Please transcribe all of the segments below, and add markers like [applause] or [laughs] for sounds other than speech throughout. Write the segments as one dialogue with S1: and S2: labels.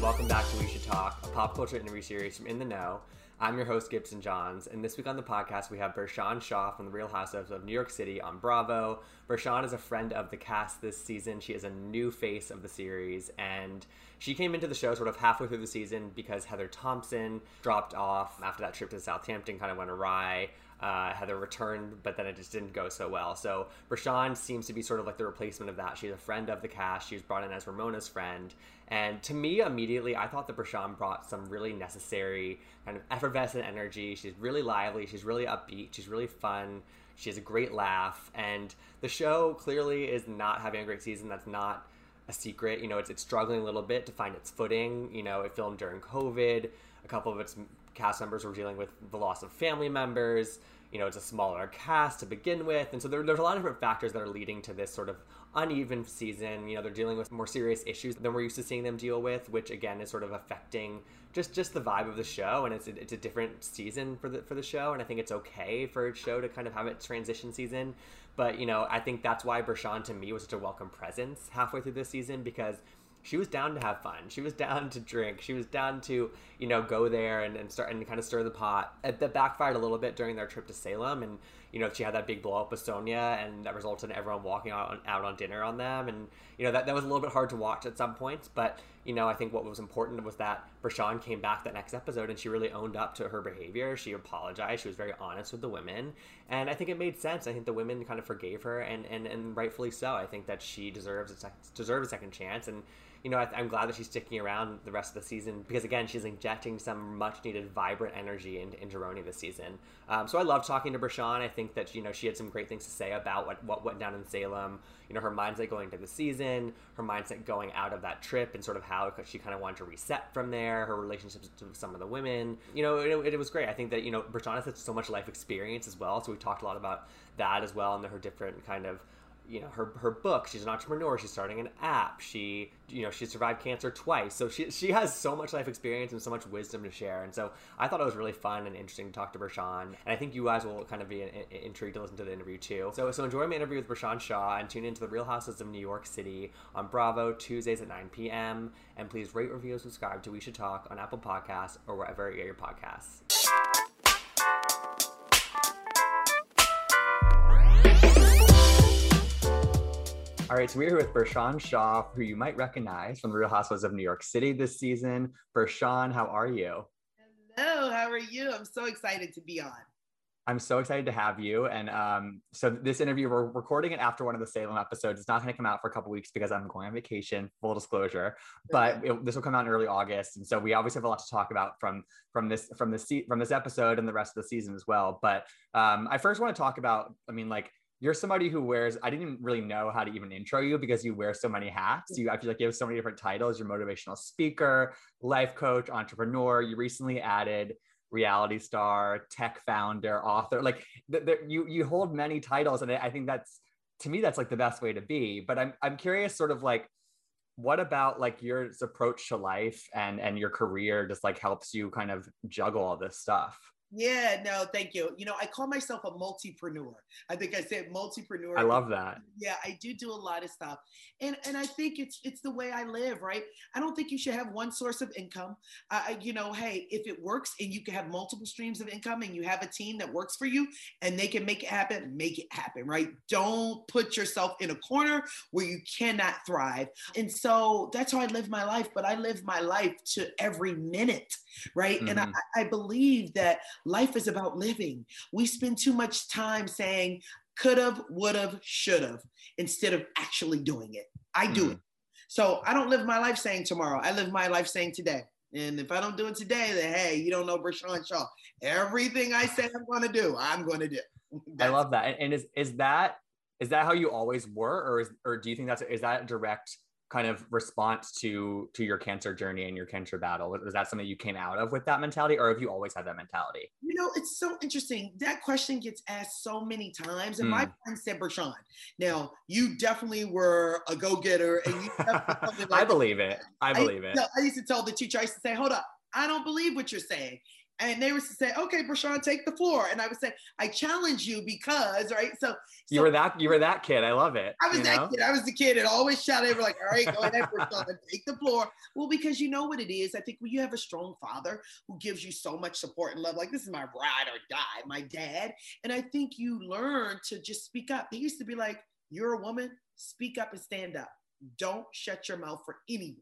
S1: Welcome back to We Should Talk, a pop culture interview series from In the Know. I'm your host, Gibson Johns, and this week on the podcast, we have Bershan Shaw from The Real Housewives of New York City on Bravo. Bershan is a friend of the cast this season. She is a new face of the series, and she came into the show sort of halfway through the season because Heather Thomson dropped off after that trip to Southampton kind of went awry. Uh, Heather returned, but then it just didn't go so well. So Bershan seems to be sort of like the replacement of that. She's a friend of the cast. She was brought in as Ramona's friend. And to me, immediately, I thought that Bershan brought some really necessary kind of effervescent energy. She's really lively. She's really upbeat. She's really fun. She has a great laugh. And the show clearly is not having a great season. That's not a secret. You know, it's, it's struggling a little bit to find its footing. You know, it filmed during COVID. A couple of its cast members were dealing with the loss of family members. You know, it's a smaller cast to begin with. And so there, there's a lot of different factors that are leading to this sort of uneven season. You know, they're dealing with more serious issues than we're used to seeing them deal with, which again is sort of affecting just just the vibe of the show. And it's a, it's a different season for the for the show, and I think it's okay for a show to kind of have its transition season. But you know, I think that's why Bershan to me was such a welcome presence halfway through this season because she was down to have fun. She was down to drink. She was down to, you know, go there and, and start and kind of stir the pot. That backfired a little bit during their trip to Salem. And, you know, she had that big blow up with Sonja and that resulted in everyone walking out on, out on dinner on them. And, you know, that, that was a little bit hard to watch at some points. But, you know, I think what was important was that Bershan came back that next episode and she really owned up to her behavior. She apologized. She was very honest with the women. And I think it made sense. I think the women kind of forgave her and, and, and rightfully so. I think that she deserves a, sec- deserves a second chance. And, you know, I, am glad that she's sticking around the rest of the season because, again, she's injecting some much needed, vibrant energy into, into RHONY this season. Um, so I love talking to Bershan. I think that, you know, she had some great things to say about what, what went down in Salem, you know, her mindset going into the season, her mindset going out of that trip, and sort of how she kind of wanted to reset from there, her relationships with some of the women. You know, it, it was great. I think that, you know, Bershan has so much life experience as well. So we talked a lot about that as well and her different kind of you know her her book she's an entrepreneur she's starting an app she you know she survived cancer twice. So she she has so much life experience and so much wisdom to share. And so i thought it was really fun and interesting to talk to bershan and i think you guys will kind of be intrigued to listen to the interview too. So so enjoy my interview with bershan shaw and tune into the real housewives of new york city on bravo tuesdays at 9 p.m and please rate review and subscribe to we should talk on apple podcasts or wherever you get your podcasts All right, so we're here with Bershan Shaw, who you might recognize from The Real Housewives of New York City this season. Bershan, how are you?
S2: Hello, how are you? I'm so excited to be on.
S1: I'm so excited to have you. And um, so this interview, we're recording it after one of the Salem episodes. It's not going to come out for a couple weeks because I'm going on vacation. Full disclosure, but it, this will come out in early August, and so we obviously have a lot to talk about from from this from this from this episode and the rest of the season as well. But um, I first want to talk about, I mean, like you're somebody who wears i didn't really know how to even intro you because you wear so many hats. Mm. You i feel like you have so many different titles. You're motivational speaker life coach entrepreneur. You recently added reality star tech founder author. Like you you hold many titles and i think that's to me that's like the best way to be. But i'm i'm curious sort of like what about like your approach to life and and your career just like helps you kind of juggle all this stuff
S2: yeah, no, thank you. You know, I call myself a multipreneur. I think I said multipreneur.
S1: I love that.
S2: Yeah, I do do a lot of stuff. And and I think it's it's the way I live, right? I don't think you should have one source of income. Uh, you know, hey, if it works and you can have multiple streams of income and you have a team that works for you and they can make it happen, make it happen, right? Don't put yourself in a corner where you cannot thrive. And so that's how I live my life, but I live my life to every minute, right? Mm-hmm. And I, mm-hmm. I believe that Life is about living. We spend too much time saying could have, would have, should have, instead of actually doing it. I do mm. it. So I don't live my life saying tomorrow. I live my life saying today. And if I don't do it today, then hey, you don't know Bershan Shaw. Everything I say I'm going to do, I'm going to do. [laughs]
S1: I love that. And is is that is that how you always were, or is or do you think that's is that direct kind of response to to your cancer journey and your cancer battle? Was that something you came out of with that mentality or have you always had that mentality?
S2: You know it's so interesting. That question gets asked so many times and mm. my friend said Bershan now you definitely were a go-getter and you [laughs]
S1: like i believe it. I believe
S2: I,
S1: it
S2: I used to tell the teacher i used to say hold up i don't believe what you're saying and they were to say, "Okay, Bershan, take the floor," and I would say, "I challenge you because," right? So, so
S3: you were that you were that kid. I love it.
S2: I was that
S3: know?
S2: kid. I was the kid that always shouted. They were like, "All right, go ahead, Bershan, [laughs] take the floor." Well, because you know what it is. I think when you have a strong father who gives you so much support and love, like this is my ride or die, my dad, and I think you learn to just speak up. He used to be like, "You're a woman, speak up and stand up. Don't shut your mouth for anyone."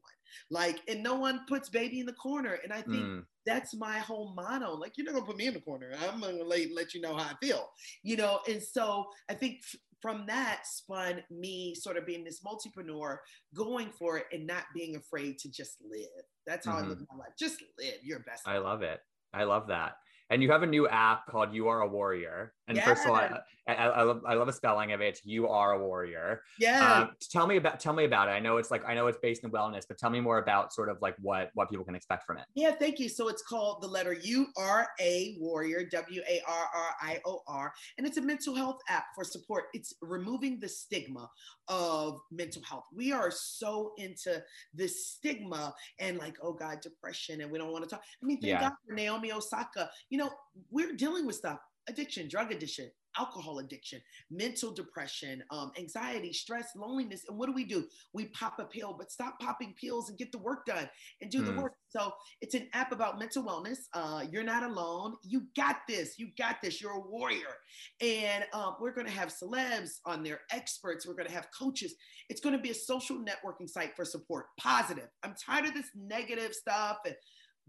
S2: Like, and no one puts baby in the corner. And I think mm. That's my whole motto. Like, you're not gonna put me in the corner. I'm gonna let, let you know how I feel, you know. And so I think f- from that spun me sort of being this multipreneur, going for it and not being afraid to just live. That's how mm-hmm. I live my life. Just live your best.
S3: I love it. I love that and you have a new app called You Are a Warrior. And first of all, I, I, I, love I love the spelling of it. You are a warrior.
S2: Yeah.
S3: Um, tell me about tell me about it. I know it's like I know it's based in wellness, but tell me more about sort of like what what people can expect from it.
S2: Yeah, thank you. So it's called the letter U R A Warrior W A R R I O R, and it's a mental health app for support. It's removing the stigma of mental health. We are so into this stigma and like oh God, depression, and we don't want to talk. I mean, thank yeah. God for Naomi Osaka. You know, we're dealing with stuff addiction, drug addiction, alcohol addiction, mental depression, um, anxiety, stress, loneliness. And what do we do? We pop a pill, but stop popping pills and get the work done and do mm. the hmm. work. So it's an app about mental wellness. Uh, you're not alone. You got this. You got this. You're a warrior. And um, we're going to have celebs on there, experts. We're going to have coaches. It's going to be a social networking site for support. Positive. I'm tired of this negative stuff and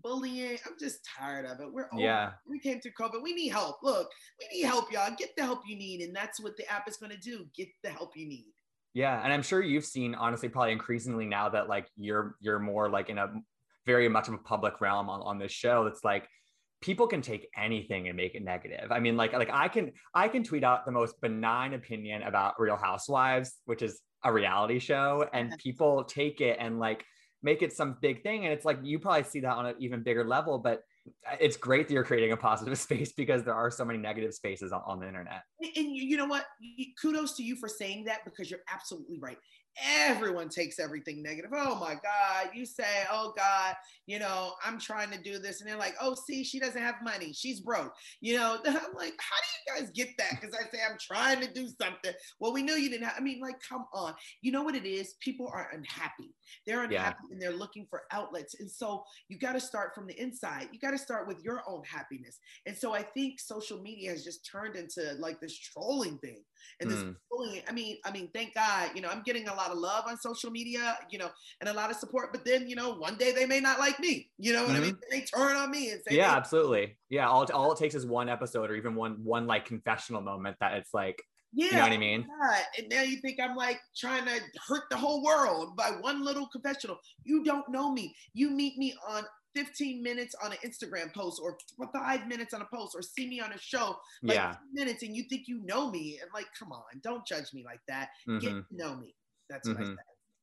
S2: bullying. I'm just tired of it. We're old.
S3: Yeah.
S2: We came through COVID. We need help. Look, we need help, y'all. Get the help you need. And that's what the app is going to do. Get the help you need.
S3: Yeah. And I'm sure you've seen honestly probably increasingly now that like you're you're more like in a very much of a public realm on, on this show. It's like people can take anything and make it negative. I mean, like like I can I can tweet out the most benign opinion about Real Housewives, which is a reality show, and people take it and like make it some big thing. And it's like you probably see that on an even bigger level, but it's great that you're creating a positive [laughs] space because there are so many negative spaces on, on the internet.
S2: And you know what? Kudos to you for saying that because you're absolutely right everyone takes everything negative. Oh my God. You say, oh God, you know, I'm trying to do this. And they're like, oh, see, she doesn't have money. She's broke. You know, [laughs] I'm like, how do you guys get that? Because I say, I'm trying to do something. Well, we knew you didn't have, I mean, like, come on. You know what it is? People are unhappy. They're unhappy yeah. and they're looking for outlets. And so you got to start from the inside. You got to start with your own happiness. And so I think social media has just turned into like this trolling thing and this mm. bullying. I mean, I mean, thank God, you know, I'm getting a lot of love on social media, you know, and a lot of support. But then, you know, one day they may not like me. You know what mm-hmm. I mean? Mm-hmm. They turn on me and say,
S3: "Yeah, hey. absolutely, yeah." All all it takes is one episode or even one one like confessional moment that it's like. Yeah, you know what I mean?
S2: God. And now you think I'm like trying to hurt the whole world by one little confessional. You don't know me. You meet me on 15 minutes on an Instagram post or five minutes on a post or see me on a show like yeah. minutes and you think you know me and like come on don't judge me like that mm-hmm. get to know me that's what mm-hmm. I said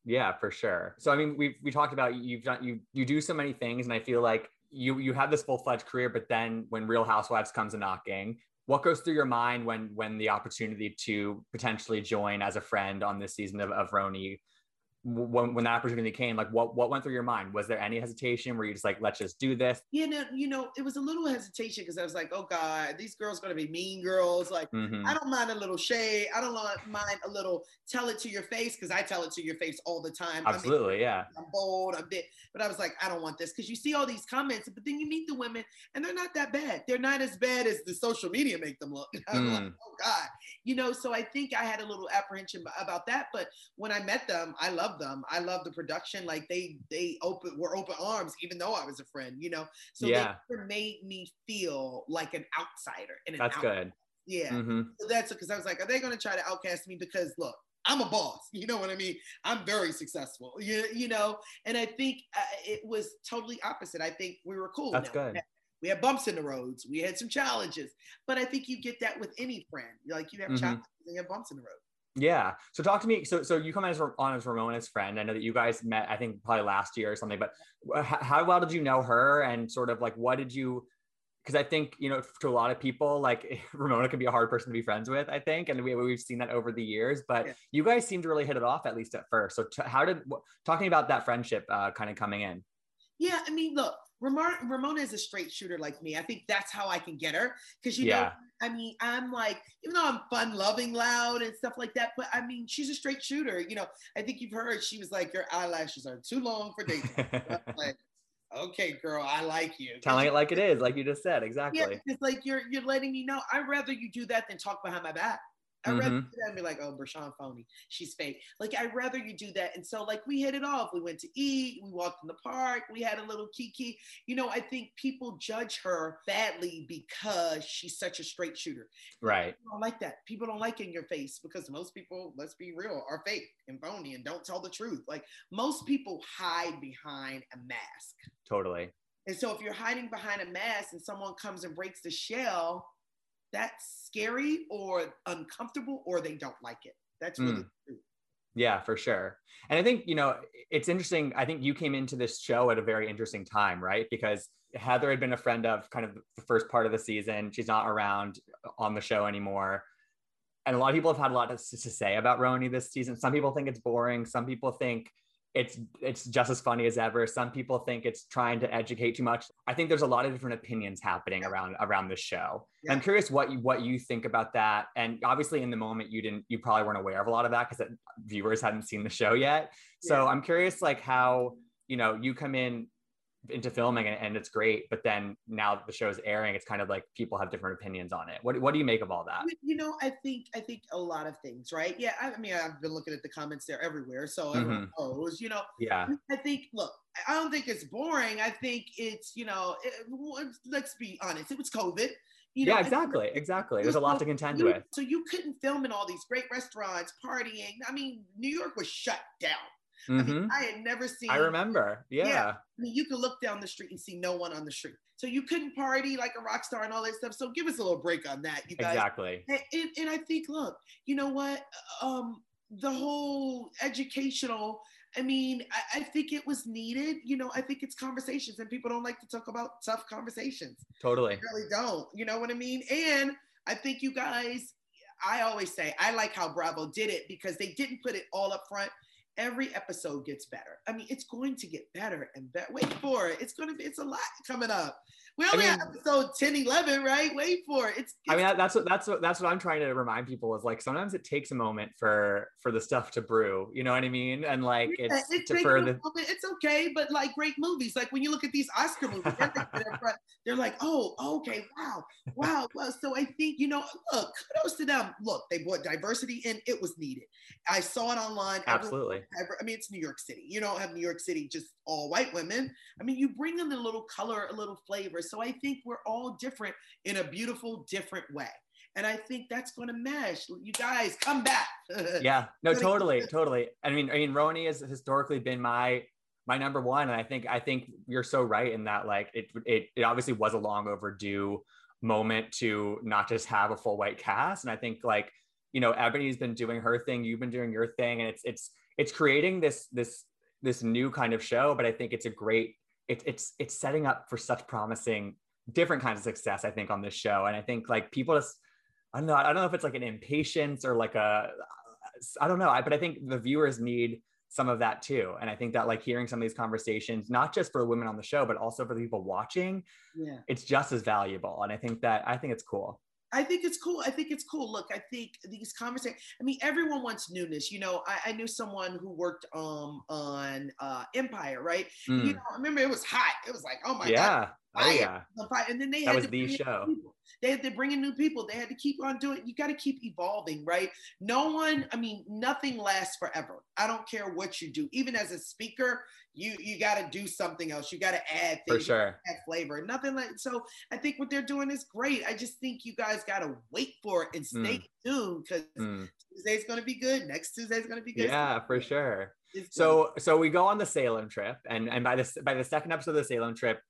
S3: yeah for sure so I mean we we talked about you've done you you do so many things and I feel like you you have this full-fledged career but then when Real Housewives comes a knocking what goes through your mind when when the opportunity to potentially join as a friend on this season of, of RHONY when, when that opportunity came like what what went through your mind? Was there any hesitation? Were you just like let's just do this
S2: you know you know it was a little hesitation because i was like oh god these girls going to be mean girls. Like mm-hmm. i don't mind a little shade. I don't mind a little tell it to your face because i tell it to your face all the time.
S3: Absolutely
S2: I mean,
S3: yeah.
S2: I'm bold i'm bit but i was like i don't want this. Because you see all these comments but then you meet the women and they're not that bad. They're not as bad as the social media make them look. [laughs] Mm. like oh god you know so i think i had a little apprehension about that but when i met them i love them. I love the production. Like they they open were open arms, even though I was a friend, you know. So yeah. they made me feel like an outsider. And
S3: that's good.
S2: Yeah. Mm-hmm. So that's because I was like, are they going to try to outcast me? Because look, I'm a boss. [laughs] You know what I mean? I'm very successful. [laughs] You, you know, and I think uh, it was totally opposite. I think we were cool.
S3: That's now. good.
S2: We had bumps in the roads. We had some challenges, but I think you get that with any friend. Like you have mm-hmm. challenges and you have bumps in the road.
S3: Yeah. So talk to me. So so you come as on as Ramona's friend. I know that you guys met. I think probably last year or something. But how well did you know her? And sort of like what did you? Because I think you know to a lot of people, like [laughs] Ramona can be a hard person to be friends with. I think, and we we've seen that over the years. But yeah. you guys seem to really hit it off at least at first. So t- how did talking about that friendship uh, kind of coming in?
S2: Yeah, I mean, look, Ramona, Ramona is a straight shooter like me. I think that's how I can get her. Cause you
S3: Yeah.
S2: know, I mean, I'm like, even though I'm fun loving loud and stuff like that, but I mean, she's a straight shooter. You know, I think you've heard she was like, Your eyelashes are too long for dating. [laughs] Like, okay, girl, I like you.
S3: Telling it like it is, like you just said, exactly.
S2: Yeah, it's like you're you're letting me know. I'd rather you do that than talk behind my back. I'd rather
S3: Mhm.
S2: do that and be like, oh, Bershan phony. She's fake. Like, I'd rather you do that. And so, like, we hit it off. We went to eat, we walked in the park, we had a little kiki. You know, I think people judge her badly because she's such a straight shooter.
S3: Right.
S2: People don't like that. People don't like in your face because most people, let's be real, are fake and phony and don't tell the truth. Like, most people hide behind a mask.
S3: Totally.
S2: And so if you're hiding behind a mask and someone comes and breaks the shell, that's scary or uncomfortable or they don't like it. That's really
S3: Mm.
S2: true.
S3: Yeah, for sure. And I think, you know, it's interesting. I think you came into this show at a very interesting time, right? Because Heather had been a friend of kind of the first part of the season. She's not around on the show anymore. And a lot of people have had a lot to, to say about RHONY this season. Some people think it's boring. Some people think it's it's just as funny as ever. Some people think it's trying to educate too much. I think there's a lot of different opinions happening around around the show.
S2: Yeah.
S3: I'm curious what you what you think about that. And obviously, in the moment, you didn't you probably weren't aware of a lot of that because uh, viewers hadn't seen the show yet. So
S2: Yeah.
S3: I'm curious, like how you know you come in into filming and, and it's great, but then now that the show's airing, it's kind of like people have different opinions on it. What what do you make of all that?
S2: You- know, I think I think a lot of things, right? Yeah, I I mean, I've been looking at the comments there everywhere, so everyone mm-hmm. knows. You know,
S3: Yeah,
S2: I think, look, I don't think it's boring. I think it's, you know, eh, it, let's be honest, it was COVID. You know,
S3: yeah, exactly, exactly. There's a lot to contend
S2: you-
S3: with.
S2: So you couldn't film in all these great restaurants, partying. I mean, New York was shut down. I
S3: Mhm.
S2: mean, I had never seen.
S3: I remember. Yeah.
S2: Yeah. I mean, you could look down the street and see no one on the street. So you couldn't party like a rock star and all that stuff. So give us a little break on that, you guys.
S3: exactly.
S2: And, and, and I think, look, you know what? Um, the whole educational, I mean, I, I think it was needed. You know, I think it's conversations, and people don't like to talk about tough conversations.
S3: Totally.
S2: really don't. You know what I mean? And I think you guys, I always say, I like how Bravo did it because they didn't put it all up front. Every episode gets better. I mean, it's going to get better and better. Wait for it. It's going to be, it's a lot coming up. We only have
S3: mean-
S2: episode 10, 11, right? Wait for it. It's,
S3: I mean, that's what that's what that's what I'm trying to remind people is like sometimes it takes a moment for for the stuff to brew. You know what I mean? And like
S2: yeah,
S3: it's
S2: it takes a moment. It's okay, but like great movies, like when you look at these Oscar movies, they're, [laughs] they're, like, oh, okay, wow, wow, well. So I think you know, look, kudos to them. Look, they brought diversity in; it was needed. I saw it online.
S3: Absolutely.
S2: I mean, it's New York City. You don't have New York City just all white women. I mean, you bring in a little color, a little flavor. So I think we're all different in a beautiful, different way. And I think that's going to mesh. You guys come back. [laughs]
S3: Yeah. No, totally, totally. I mean, I mean, RHONY has historically been my my number one, and I think I think you're so right in that like it it it obviously was a long overdue moment to not just have a full white cast, and I think like you know Eboni's been doing her thing, you've been doing your thing, and it's it's it's creating this this this new kind of show, but I think it's a great it, it's it's setting up for such promising different kinds of success. I think on this show, and I think like people just I don't know I don't know if it's like an impatience or like a I don't know, I, but I think the viewers need some of that too. And I think that like hearing some of these conversations, not just for the women on the show, but also for the people watching,
S2: yeah.
S3: it's just as valuable. And I think that I think it's cool.
S2: I think it's cool. I think it's cool. Look, I think these conversations. I mean, everyone wants newness. You know, I, I knew someone who worked um on uh Empire, right? You
S3: Mm.
S2: know, I remember it was hot. It was like, oh my god,
S3: yeah. Oh
S2: fire.
S3: yeah.
S2: the. And then they
S3: That
S2: had to
S3: the
S2: bring
S3: show.
S2: new people. They had to bring in new people. They had to keep on doing. You got to keep evolving, right? No one. I mean, nothing lasts forever. I don't care what you do. Even as a speaker, you you got to do something else. You got to add
S3: For sure.
S2: Add flavor. Nothing like. So I think what they're doing is great. I just think you guys got to wait for it and stay tuned because
S3: Mm.
S2: Tuesday's going to be good. Next Tuesday's going to be good.
S3: Yeah, for sure.
S2: It's
S3: So so we go on the Salem trip, and and by this by the second episode of the Salem trip,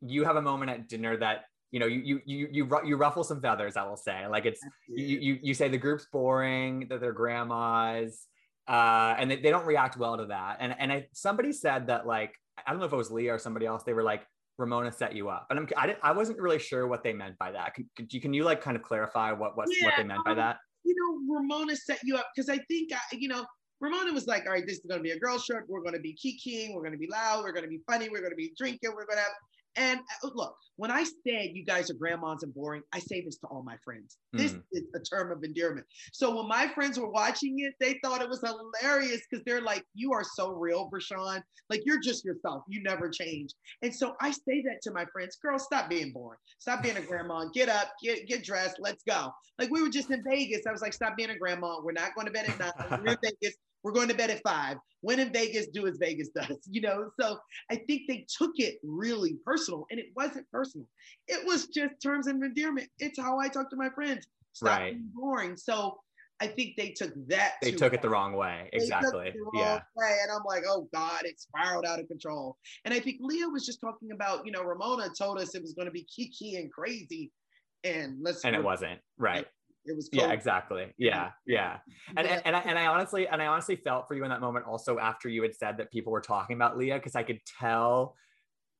S3: you have a moment at dinner that you know you you you you, you ruffle some feathers. I will say, like it's you, you you say the group's boring, that they're grandmas, uh, and they, they don't react well to that. And and I somebody said that like I don't know if it was Leah or somebody else. They were like Ramona set you up, and I'm I, didn't, I wasn't really sure what they meant by that. Can, could you can you like kind of clarify what what what they meant by
S2: um,
S3: that?
S2: you know, Ramona set you up because I think, I, you know, Ramona was like, all right, this is going to be a girl trip. We're going to be kikiing. We're going to be loud. We're going to be funny. We're going to be drinking. We're going to have, And uh, look, when I said you guys are grandmas and boring, I say this to all my friends. This
S3: Mm.
S2: is a term of endearment. So when my friends were watching it, they thought it was hilarious because they're like, "You are so real, Bershan. Like you're just yourself. You never change." And so I say that to my friends, "Girl, stop being boring. Stop being a grandma. Get up, get get dressed. Let's go." Like we were just in Vegas. I was like, "Stop being a grandma. We're not going to bed at nine. We're in [laughs] Vegas. We're going to bed at five. When in Vegas, do as Vegas [laughs] does." You know. So I think they took it really personal, and it wasn't personal. It was just terms of endearment. It's how I talk to my friends. Stop
S3: Right.
S2: being boring. So I think they took that.
S3: They
S2: too
S3: took it the wrong way. Exactly.
S2: wrong
S3: Yeah.
S2: way. And I'm like, oh God, it spiraled out of control. And I think Leah was just talking about, you know, Ramona told us it was going to be kiki and crazy. And let's
S3: And it wasn't. Right.
S2: It was
S3: Yeah, exactly. Yeah. Yeah. And,
S2: Yeah.
S3: and, and I, and I honestly and I honestly felt for you in that moment also after you had said that people were talking about Leah because I could tell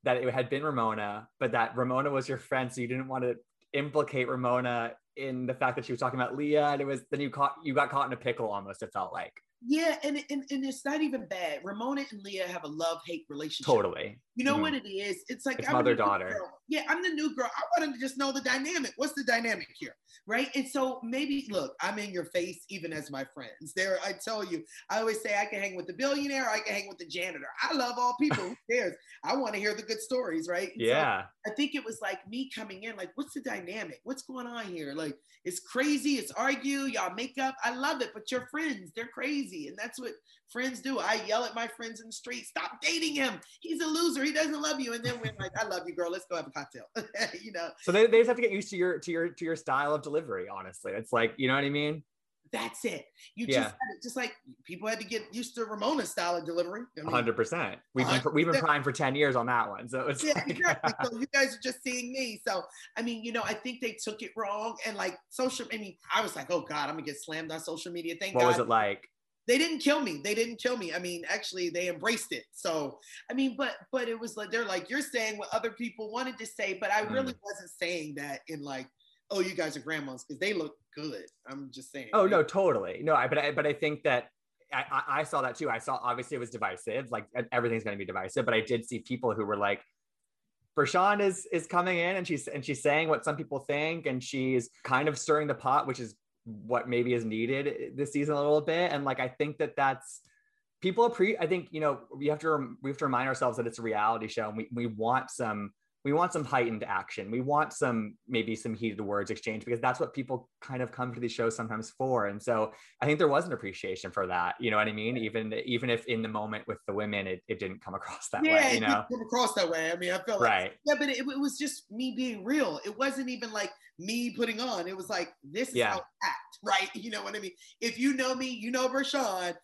S3: that it had been Ramona, but that Ramona was your friend, so you didn't want to implicate Ramona in the fact that she was talking about Leah, and it was then you caught you got caught in a pickle almost. It felt like
S2: Yeah, and, and and it's not even bad. Ramona and Leah have a love hate relationship.
S3: totally.
S2: You know
S3: Mhm.
S2: what it is? It's like
S3: It's
S2: I'm
S3: mother-daughter.
S2: girl. Yeah, I'm the new girl. I want to just know the dynamic. What's the dynamic here? Right. And so maybe look, I'm in your face even as my friends. There, I tell you, I always say I can hang with the billionaire, I can hang with the janitor. I love all people. Who [laughs] cares? I want to hear the good stories, right? And so
S3: Yeah.
S2: I think it was like me coming in, like, what's the dynamic? What's going on here? Like, it's crazy. It's argue. Y'all make up. I love it, but your friends, they're crazy. And that's what friends do. I yell at my friends in the street, stop dating him. He's a loser. He doesn't love you. And then we're like, I love you, girl. Let's go have a cocktail. [laughs] you know,
S3: So they, they just have to get used to your to your to your style of delivery. Honestly, it's like you know what I mean.
S2: that's it. You
S3: Yeah.
S2: just, had it. just like people had to get used to Ramona's style of delivery. I mean,
S3: hundred percent. We've been we've been
S2: 100%.
S3: primed for ten years on that one, so it's
S2: Yeah,
S3: like,
S2: exactly. [laughs] So you guys are just seeing me. So I mean, you know, I think they took it wrong. And like social, I mean, I was like, oh God, I'm gonna get slammed on social media. Thank
S3: what
S2: God.
S3: was it like?
S2: They didn't kill me. They didn't kill me. I mean, actually, they embraced it. So, I mean, but but it was like they're like you're saying what other people wanted to say, but I really
S3: Mm.
S2: wasn't saying that in like, oh, you guys are grandmas because they look good. I'm just saying.
S3: Oh no, totally. No, I but I but I think that I, I saw that too. I saw obviously it was divisive, like everything's going to be divisive. But I did see people who were like, Bershan is is coming in and she's and she's saying what some people think, and she's kind of stirring the pot, which is what maybe is needed this season a little bit. And like I think that that's people appreciate. I think you know we have to we have to remind ourselves that it's a reality show, and we we want some we want some heightened action. We want some maybe some heated words exchange because that's what people kind of come to these shows sometimes for. And so I think there was an appreciation for that. You know what I mean? Even even if in the moment with the women, it, it didn't come [laughs] across that
S2: yeah,
S3: way. You know?
S2: didn't come across that way. I mean, I felt like
S3: Right.
S2: yeah, but it, it was just me being real. It wasn't even like me putting on. It was like this is
S3: Yeah.
S2: how I act, right? [laughs] You know what I mean? If you know me, you know Bershan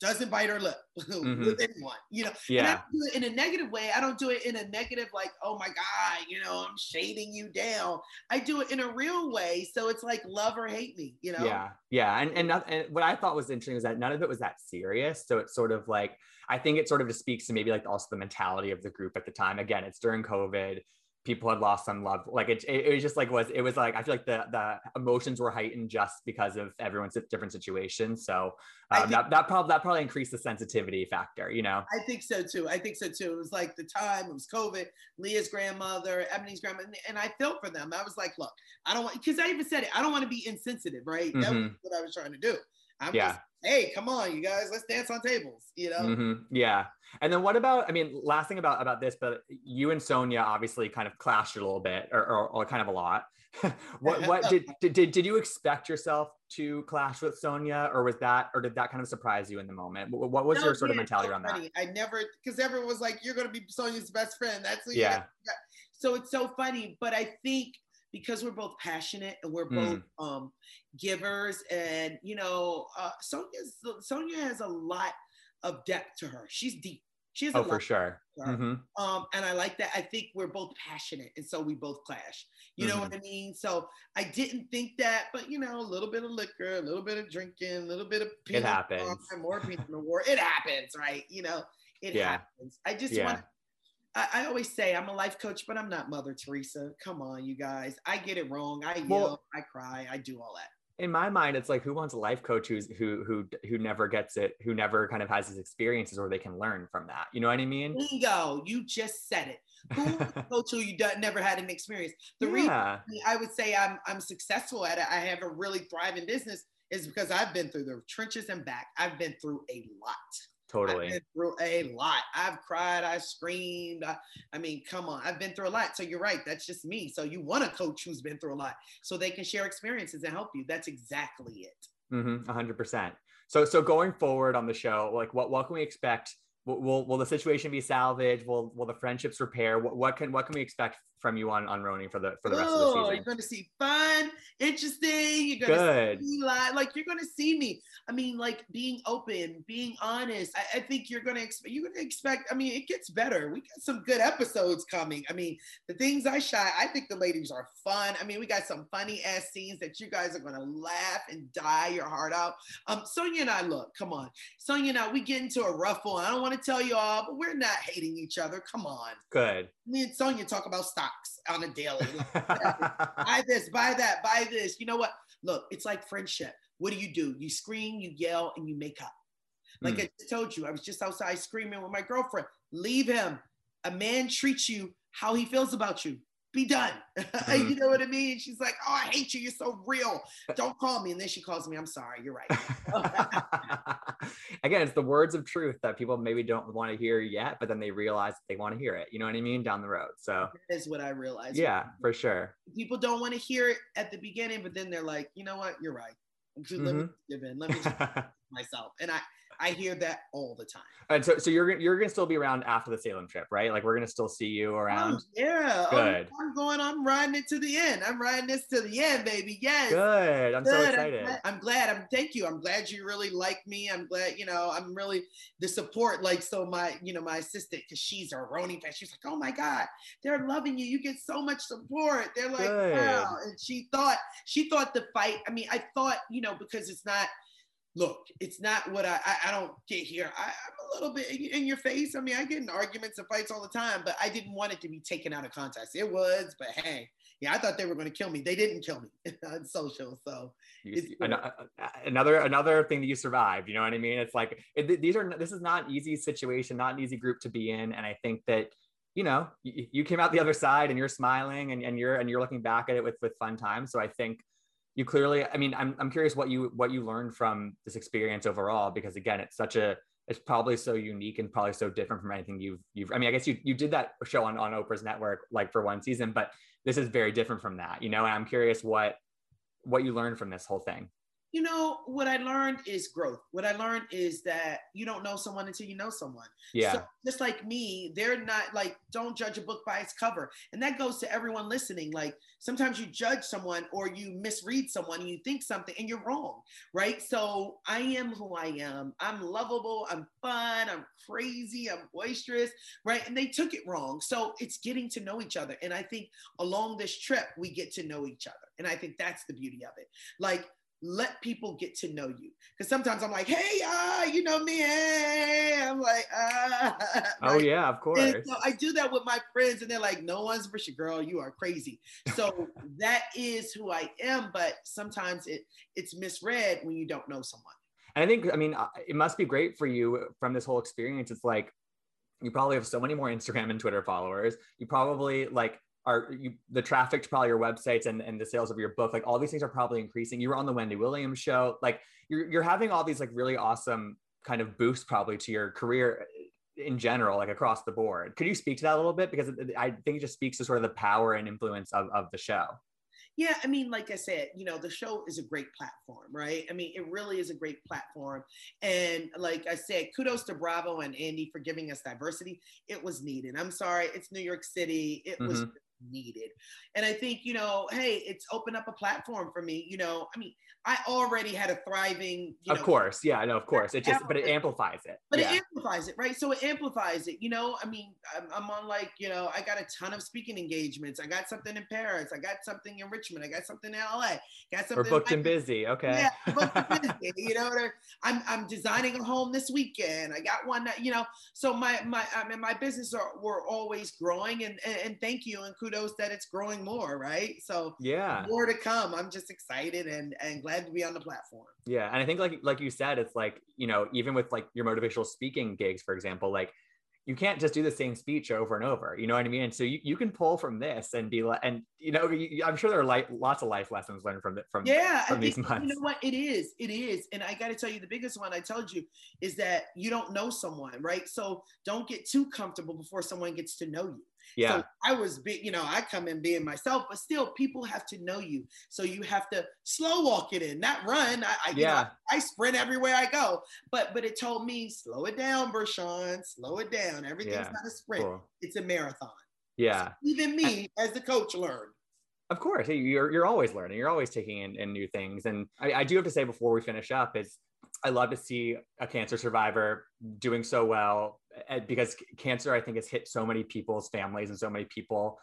S2: doesn't bite her lip
S3: Mhm.
S2: with anyone. You know, And I
S3: Yeah.
S2: don't do it in a negative way. I don't do it in a negative, like, oh my God, you know, I'm shading you down. I do it in a real way. So it's like love or hate me, you know?
S3: Yeah, yeah, and and, not, and what I thought was interesting was that none of it was that serious. So it's sort of like I think it sort of just speaks to maybe like also the mentality of the group at the time. Again, it's during COVID. People had lost some love. Like it, it, it was just like was it was like I feel like the the emotions were heightened just because of everyone's different situations. So um,
S2: think-
S3: that that probably that probably increased the sensitivity factor. You know.
S2: I think so too. I think so too. It was like the time, it was COVID, Leah's grandmother, Eboni's grandmother, and- and I felt for them. I was like, look, I don't want, because I even said it, I don't want to be insensitive, right? That was
S3: Mhm.
S2: what I was trying to do. I'm
S3: Yeah.
S2: just, hey, come on, you guys, let's dance on tables, you know?
S3: Mhm, Yeah. And then what about, I mean, last thing about, about this, but you and Sonja obviously kind of clashed a little bit or, or, or kind of a lot. [laughs] what, [laughs] what did, did, did, did you expect yourself to clash with Sonja or was that, or did that kind of surprise you in the moment? What, what was
S2: No,
S3: your sort of mentality
S2: so
S3: around that?
S2: I never, because everyone was like, you're going to be Sonja's best friend. That's
S3: Yeah.
S2: So it's so funny. But I think because we're both passionate and we're both
S3: Mm.
S2: um, givers, and, you know, uh, Sonja's, Sonja has a lot of depth to her. She's deep. She has a
S3: Oh,
S2: lot
S3: for sure. Mhm.
S2: Um, and I like that. I think we're both passionate, and so we both clash. You know
S3: Mm-hmm.
S2: what I mean? So I didn't think that, but you know, a little bit of liquor, a little bit of drinking, a little bit of Noir,
S3: happens.
S2: more Pinot Noir. It happens, right? You know, it
S3: Yeah.
S2: happens. I just
S3: Yeah.
S2: want. I, I always say I'm a life coach, but I'm not Mother Teresa. Come on, you guys. I get it wrong. I yell,
S3: Well-
S2: I cry, I do all that.
S3: in my mind, it's like who wants a life coach who's who who who never gets it, who never kind of has these experiences where they can learn from that. You know what I mean?
S2: Bingo, you just said it. Who [laughs] coach who you never had an experience? The yeah. reason I would say I'm I'm successful at it, I have a really thriving business, is because I've been through the trenches and back. I've been through a lot.
S3: Totally.
S2: I've been through a lot. I've cried. I screamed. I, I, mean, come on. I've been through a lot. So you're right. That's just me. So you want a coach who's been through a lot so they can share experiences and help you. That's exactly it.
S3: Mm-hmm, 100%. So, so going forward on the show, like what, what can we expect will, will, will the situation be salvaged? Will will the friendships repair? What, what can what can we expect from you on on RHONY for the for the rest oh, of the season?
S2: You're going to see fun, interesting. You're going to see live, like you're to see me. I mean, like being open, being honest. I, I think you're going to expect. You're to expect. I mean, it gets better. We got some good episodes coming. I mean, the things I shot. I think the ladies are fun. I mean, we got some funny ass scenes that you guys are going to laugh and die your heart out. Um, Sonja and I look. Come on, Sonja and I. We get into a ruffle. I don't want to tell you all, but we're not hating each other. Come on.
S3: Good.
S2: Me and Sonja talk about stock on a daily. [laughs] buy this, buy that, buy this. You know what? Look, it's like friendship. What do you do? You scream, you yell, and you make up. Like mm. I just told you, I was just outside screaming with my girlfriend. Leave him. A man treats you how he feels about you be done. [laughs] Mm-hmm. you know what I mean? She's like, oh, I hate you. You're so real. Don't call me. And then she calls me, I'm sorry. You're right. [laughs]
S3: Again, it's the words of truth that people maybe don't want to hear yet, but then they realize they want to hear it. You know what I mean? Down the road. So
S2: that is what I realized.
S3: Yeah, for sure.
S2: People don't want to hear it at the beginning, but then they're like, you know what? You're right. Mm-hmm. Let me give in. Let me [laughs] myself. And I, I hear that all the time.
S3: And so, so you're you're gonna still be around after the Salem trip, right? Like we're gonna still see you oh, around. Oh,
S2: yeah. Good. Oh, I'm going. I'm riding it to the end. I'm riding this to the end, baby. Yes.
S3: Good. I'm Good. so excited.
S2: I'm glad, I'm glad. I'm. Thank you. I'm glad you really like me. I'm glad. You know. I'm really the support. Like so, my you know my assistant because she's a RHONY fan. She's like, oh my god, they're loving you. You get so much support. They're like, Good. wow. And she thought she thought the fight. I mean, I thought you know because it's not look, it's not what I, I, I don't get here. I, am a little bit in, your face. I mean, I get in arguments and fights all the time, but I didn't want it to be taken out of context. It was, but hey, yeah, I thought they were going to kill me. They didn't kill me [laughs] on social. So uh, uh,
S3: another another thing that you survived. You know what I mean? It's like it, these are this is not an easy situation, not an easy group to be in, and I think that you know you, you came out the other side and you're smiling and, and you're and you're looking back at it with with fun times. So I think you clearly i mean I'm, I'm curious what you what you learned from this experience overall because again it's such a it's probably so unique and probably so different from anything you've you've i mean i guess you you did that show on on oprah's network like for one season but this is very different from that you know? And i'm curious what what you learned from this whole thing
S2: you know what i learned is growth. What i learned is that you don't know someone until you know someone.
S3: Yeah. so
S2: just like me they're not like don't judge a book by its cover. And that goes to everyone listening. Like sometimes you judge someone or you misread someone and you think something and you're wrong right? So i am who i am. I'm lovable. I'm fun. I'm crazy. I'm boisterous right? And they took it wrong. So it's getting to know each other. And i think along this trip we get to know each other. And i think that's the beauty of it. Like let people get to know you. Because sometimes I'm like, hey, uh, you know me, hey. I'm like, uh, [laughs]
S3: oh yeah, of course.
S2: so I do that with my friends, and they're like, no one's for you, girl. You are crazy. So that is who I am. But sometimes it it's misread when you don't know someone.
S3: And I think, I mean, uh, it must be great for you from this whole experience. It's like you probably have so many more Instagram and Twitter followers. You probably like are you, the traffic to probably your websites and, and the sales of your book like all these things are probably increasing you were on the wendy williams show like you're, you're having all these like really awesome kind of boosts probably to your career in general like across the board could you speak to that a little bit because i think it just speaks to sort of the power and influence of, of the show
S2: yeah, I mean, like I said, you know, the show is a great platform, right? I mean, it really is a great platform. And like I said, kudos to Bravo and Andy for giving us diversity. It was needed. I'm sorry, it's New York City. It mm-hmm. was needed. And I think, you know, hey, it's opened up a platform for me. You know, I mean, I already had a thriving,
S3: of know, course. Yeah, I know, of course. It just, but it amplifies it.
S2: But
S3: yeah.
S2: it amplifies it, right? So it amplifies it. You know, I mean, I'm, I'm, on like, you know, I got a ton of speaking engagements. I got something in Paris. I got something in Richmond. I got something in LA. Got something.
S3: We're booked and busy. Okay.
S2: Yeah, booked and busy. You know, I'm I'm designing a home this weekend. I got one that you know. So my my I mean my business are we're always growing, and, and and thank you and kudos that it's growing more, right? So
S3: yeah,
S2: more to come. I'm just excited and and glad to be on the platform.
S3: Yeah, and I think like like you said, it's like you know even with like your motivational speaking gigs, for example, like you can't just do the same speech over and over. You know what I mean? And so you, you can pull from this and be like, and you know, you, I'm sure there are like lots of life lessons learned from it. From
S2: yeah,
S3: from
S2: these months. You know what? It is. It is. And I got to tell you, the biggest one I told you is that you don't know someone, right? So don't get too comfortable before someone gets to know you.
S3: Yeah.
S2: So I was big, you know, I come in being myself, but still people have to know you. So you have to slow walk it in, not run. I, I yeah. Know, I sprint everywhere I go. But but it told me, slow it down, Bershan, slow it down. Everything's yeah. not a sprint. Cool. It's a marathon.
S3: Yeah.
S2: So even me as the coach learned.
S3: Of course, you're you're always learning. You're always taking in, in new things. And I, I do have to say before we finish up is I love to see a cancer survivor doing so well because cancer i think has hit so many people's families and so many people.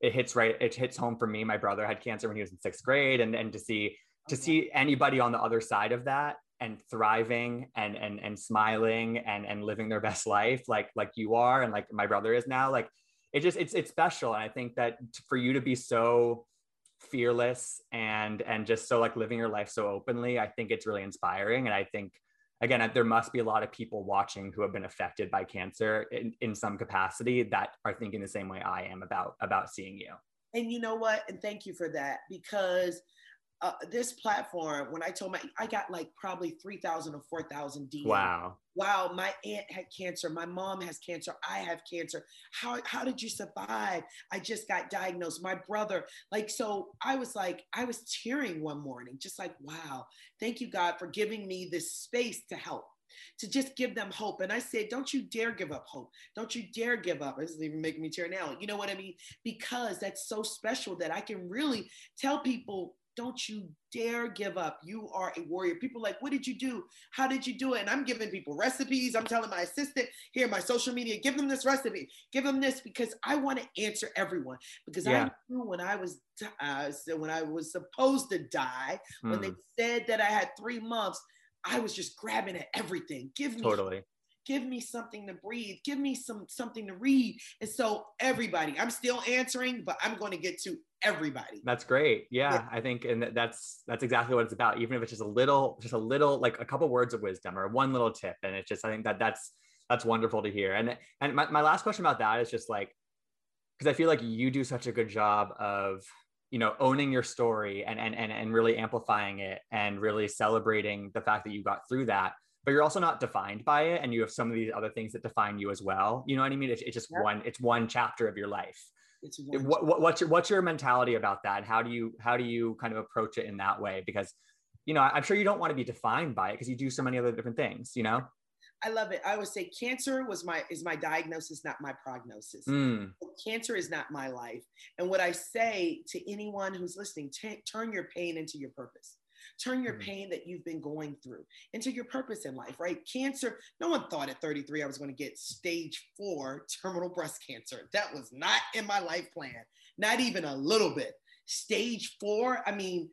S3: It hits right it hits home for me. My brother had cancer when he was in sixth grade and and to see to oh, see anybody on the other side of that and thriving and and and smiling and and living their best life like like you are and like my brother is now like it just it's it's special. And i think that for you to be so fearless and and just so like living your life so openly i think it's really inspiring. And i think again, there must be a lot of people watching who have been affected by cancer in, in some capacity that are thinking the same way I am about about seeing you.
S2: And you know what? And thank you for that because uh, this platform, when I told my, I got like probably 3,000 or 4,000 DMs.
S3: Wow.
S2: Wow. My aunt had cancer. My mom has cancer. I have cancer. How, how did you survive? I just got diagnosed. My brother, like, so I was like, I was tearing one morning, just like, wow, thank you, God, for giving me this space to help to just give them hope. And I said, don't you dare give up hope. Don't you dare give up. This is even making me tear now. You know what I mean? Because that's so special that I can really tell people don't you dare give up. You are a warrior. People like, what did you do? How did you do it? And I'm giving people recipes. I'm telling my assistant here, my social media, give them this recipe, give them this because I want to answer everyone. Because yeah. I knew when I was uh, when I was supposed to die, mm. when they hmm. said that I had three months, I was just grabbing at everything. Give me
S3: totally
S2: give me something to breathe give me some something to read. And so everybody i'm still answering but i'm going to get to everybody.
S3: That's great. Yeah, yeah, i think and that's that's exactly what it's about even if it's just a little just a little like a couple words of wisdom or one little tip. And it's just i think that that's that's wonderful to hear. And and my, my last question about that is just like because i feel like you do such a good job of you know owning your story and and and, and really amplifying it and really celebrating the fact that you got through that but you're also not defined by it and you have some of these other things that define you as well you know what i mean it's, it's just yeah. one it's one chapter of your life it's what, what, what's your what's your mentality about that how do you how do you kind of approach it in that way because you know i'm sure you don't want to be defined by it because you do so many other different things you know
S2: I love it. I would say cancer was my is my diagnosis, not my prognosis.
S3: Mm.
S2: Cancer is not my life. And what I say to anyone who's listening, t- turn your pain into your purpose. Turn your mm-hmm. pain that you've been going through into your purpose in life, right? Cancer, no one thought at 33 I was going to get stage four terminal breast cancer. That was not in my life plan, not even a little bit. Stage four, I mean,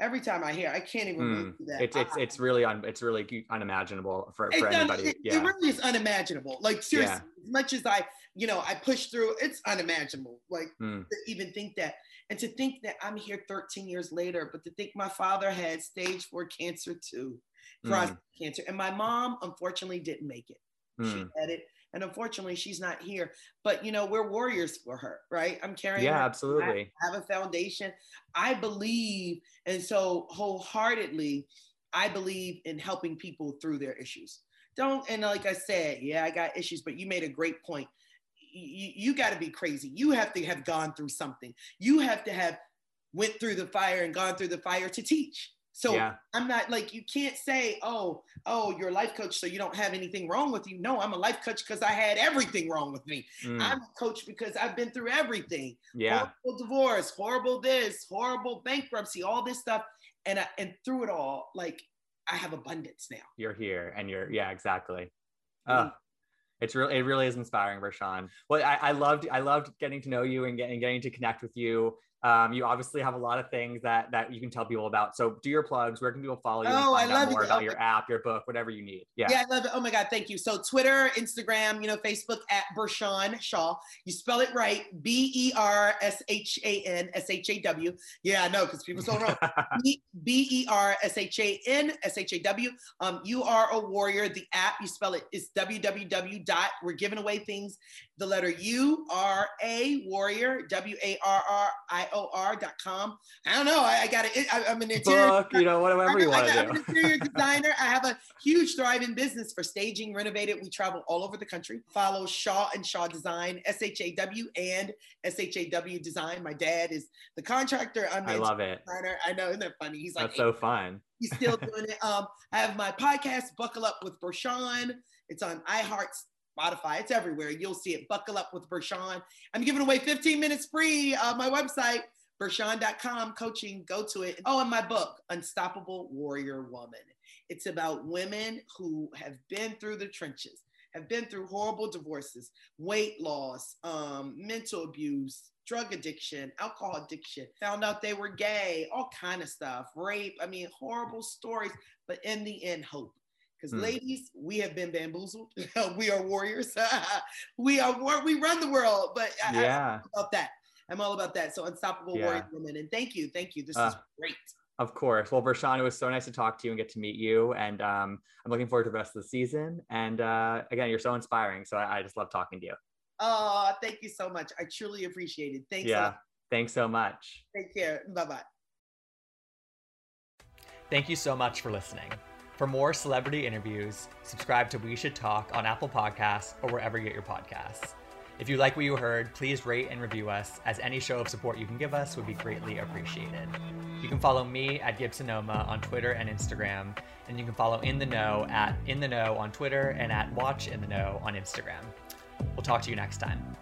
S2: every time I hear, I can't even mm. that.
S3: It's it's it's really un, it's really unimaginable for, for anybody.
S2: It, yeah. it really is unimaginable. Like seriously, yeah. as much as I, you know, I push through, it's unimaginable. Like mm. to even think that. And to think that I'm here 13 years later, but to think my father had stage four cancer too, prostate mm. cancer. And my mom, unfortunately, didn't make it. Mm. She had it. And unfortunately, she's not here. But, you know, we're warriors for her, right? I'm carrying
S3: Yeah,
S2: her.
S3: absolutely.
S2: I have a foundation. I believe, and so wholeheartedly, I believe in helping people through their issues. Don't, and like I said, yeah, I got issues, but you made a great point you, you got to be crazy. You have to have gone through something. You have to have went through the fire and gone through the fire to teach. So yeah. I'm not like you can't say, oh, oh, you're a life coach, so you don't have anything wrong with you. No, I'm a life coach because I had everything wrong with me. Mm. I'm a coach because I've been through everything.
S3: Yeah.
S2: Horrible divorce, horrible this, horrible bankruptcy, all this stuff. And I, and through it all, like I have abundance now.
S3: You're here and you're yeah, exactly. Uh, It's really it really is inspiring, Bershan. Well, I, I loved I loved getting to know you and getting getting to connect with you. Um, you obviously have a lot of things that that you can tell people about. So do your plugs. Where can people follow you?
S2: Oh, I love
S3: more
S2: you.
S3: about
S2: oh,
S3: your app, your book, whatever you need. Yeah.
S2: Yeah, I love it. Oh my God, thank you. So Twitter, Instagram, you know, Facebook at Bershan Shaw. You spell it right, B E R S H A N S H A W. Yeah, I know because people so wrong. [laughs] B E R S H A N S H A W. Um, you are a warrior. The app you spell it is www. dot. We're giving away things. The letter U R A warrior W A R R I Dot. I don't know. I, I got it. I'm an interior.
S3: Book, you know, whatever you want to do.
S2: I'm an interior designer. I have a huge thriving business for staging, renovated. We travel all over the country. Follow Shaw and Shaw Design, S H A W and S H A W Design. My dad is the contractor. I'm the
S3: I love it.
S2: designer. I know, isn't that funny? He's like,
S3: That's so fun.
S2: He's still doing it. Um, I have my podcast, Buckle Up with Bershan. It's on iHeart, Spotify. It's everywhere. You'll see it. Buckle Up with Bershan. I'm giving away 15 minutes free. Uh, my website, Bershan.com, coaching. Go to it. Oh, and my book, Unstoppable Warrior Woman. It's about women who have been through the trenches, have been through horrible divorces, weight loss, um, mental abuse, drug addiction, alcohol addiction, found out they were gay, all kind of stuff, rape. I mean, horrible stories, but in the end, hope. Because
S3: Hmm.
S2: ladies, we have been bamboozled. [laughs] we are warriors. [laughs] we are war- we run the world. But I, I'm
S3: Yeah.
S2: about that. I'm all about that. So unstoppable
S3: Yeah.
S2: warrior woman. And thank you, thank you. This is
S3: Uh,
S2: great.
S3: Of course. Well, Bershan, it was so nice to talk to you and get to meet you. And um, I'm looking forward to the rest of the season. And uh, again, you're so inspiring. So I, I just love talking to you.
S2: Oh, thank you so much. I truly appreciate it. Thanks.
S3: yeah.
S2: lot.
S3: Thanks so much.
S2: Take care. Bye bye.
S3: Thank you so much for listening. For more celebrity interviews, subscribe to We Should Talk on Apple Podcasts or wherever you get your podcasts. If you like what you heard, please rate and review us, as any show of support you can give us would be greatly appreciated. You can follow me at Gibsonoma on Twitter and Instagram, and you can follow In the Know at In the Know on Twitter and at Watch In the Know on Instagram. We'll talk to you next time.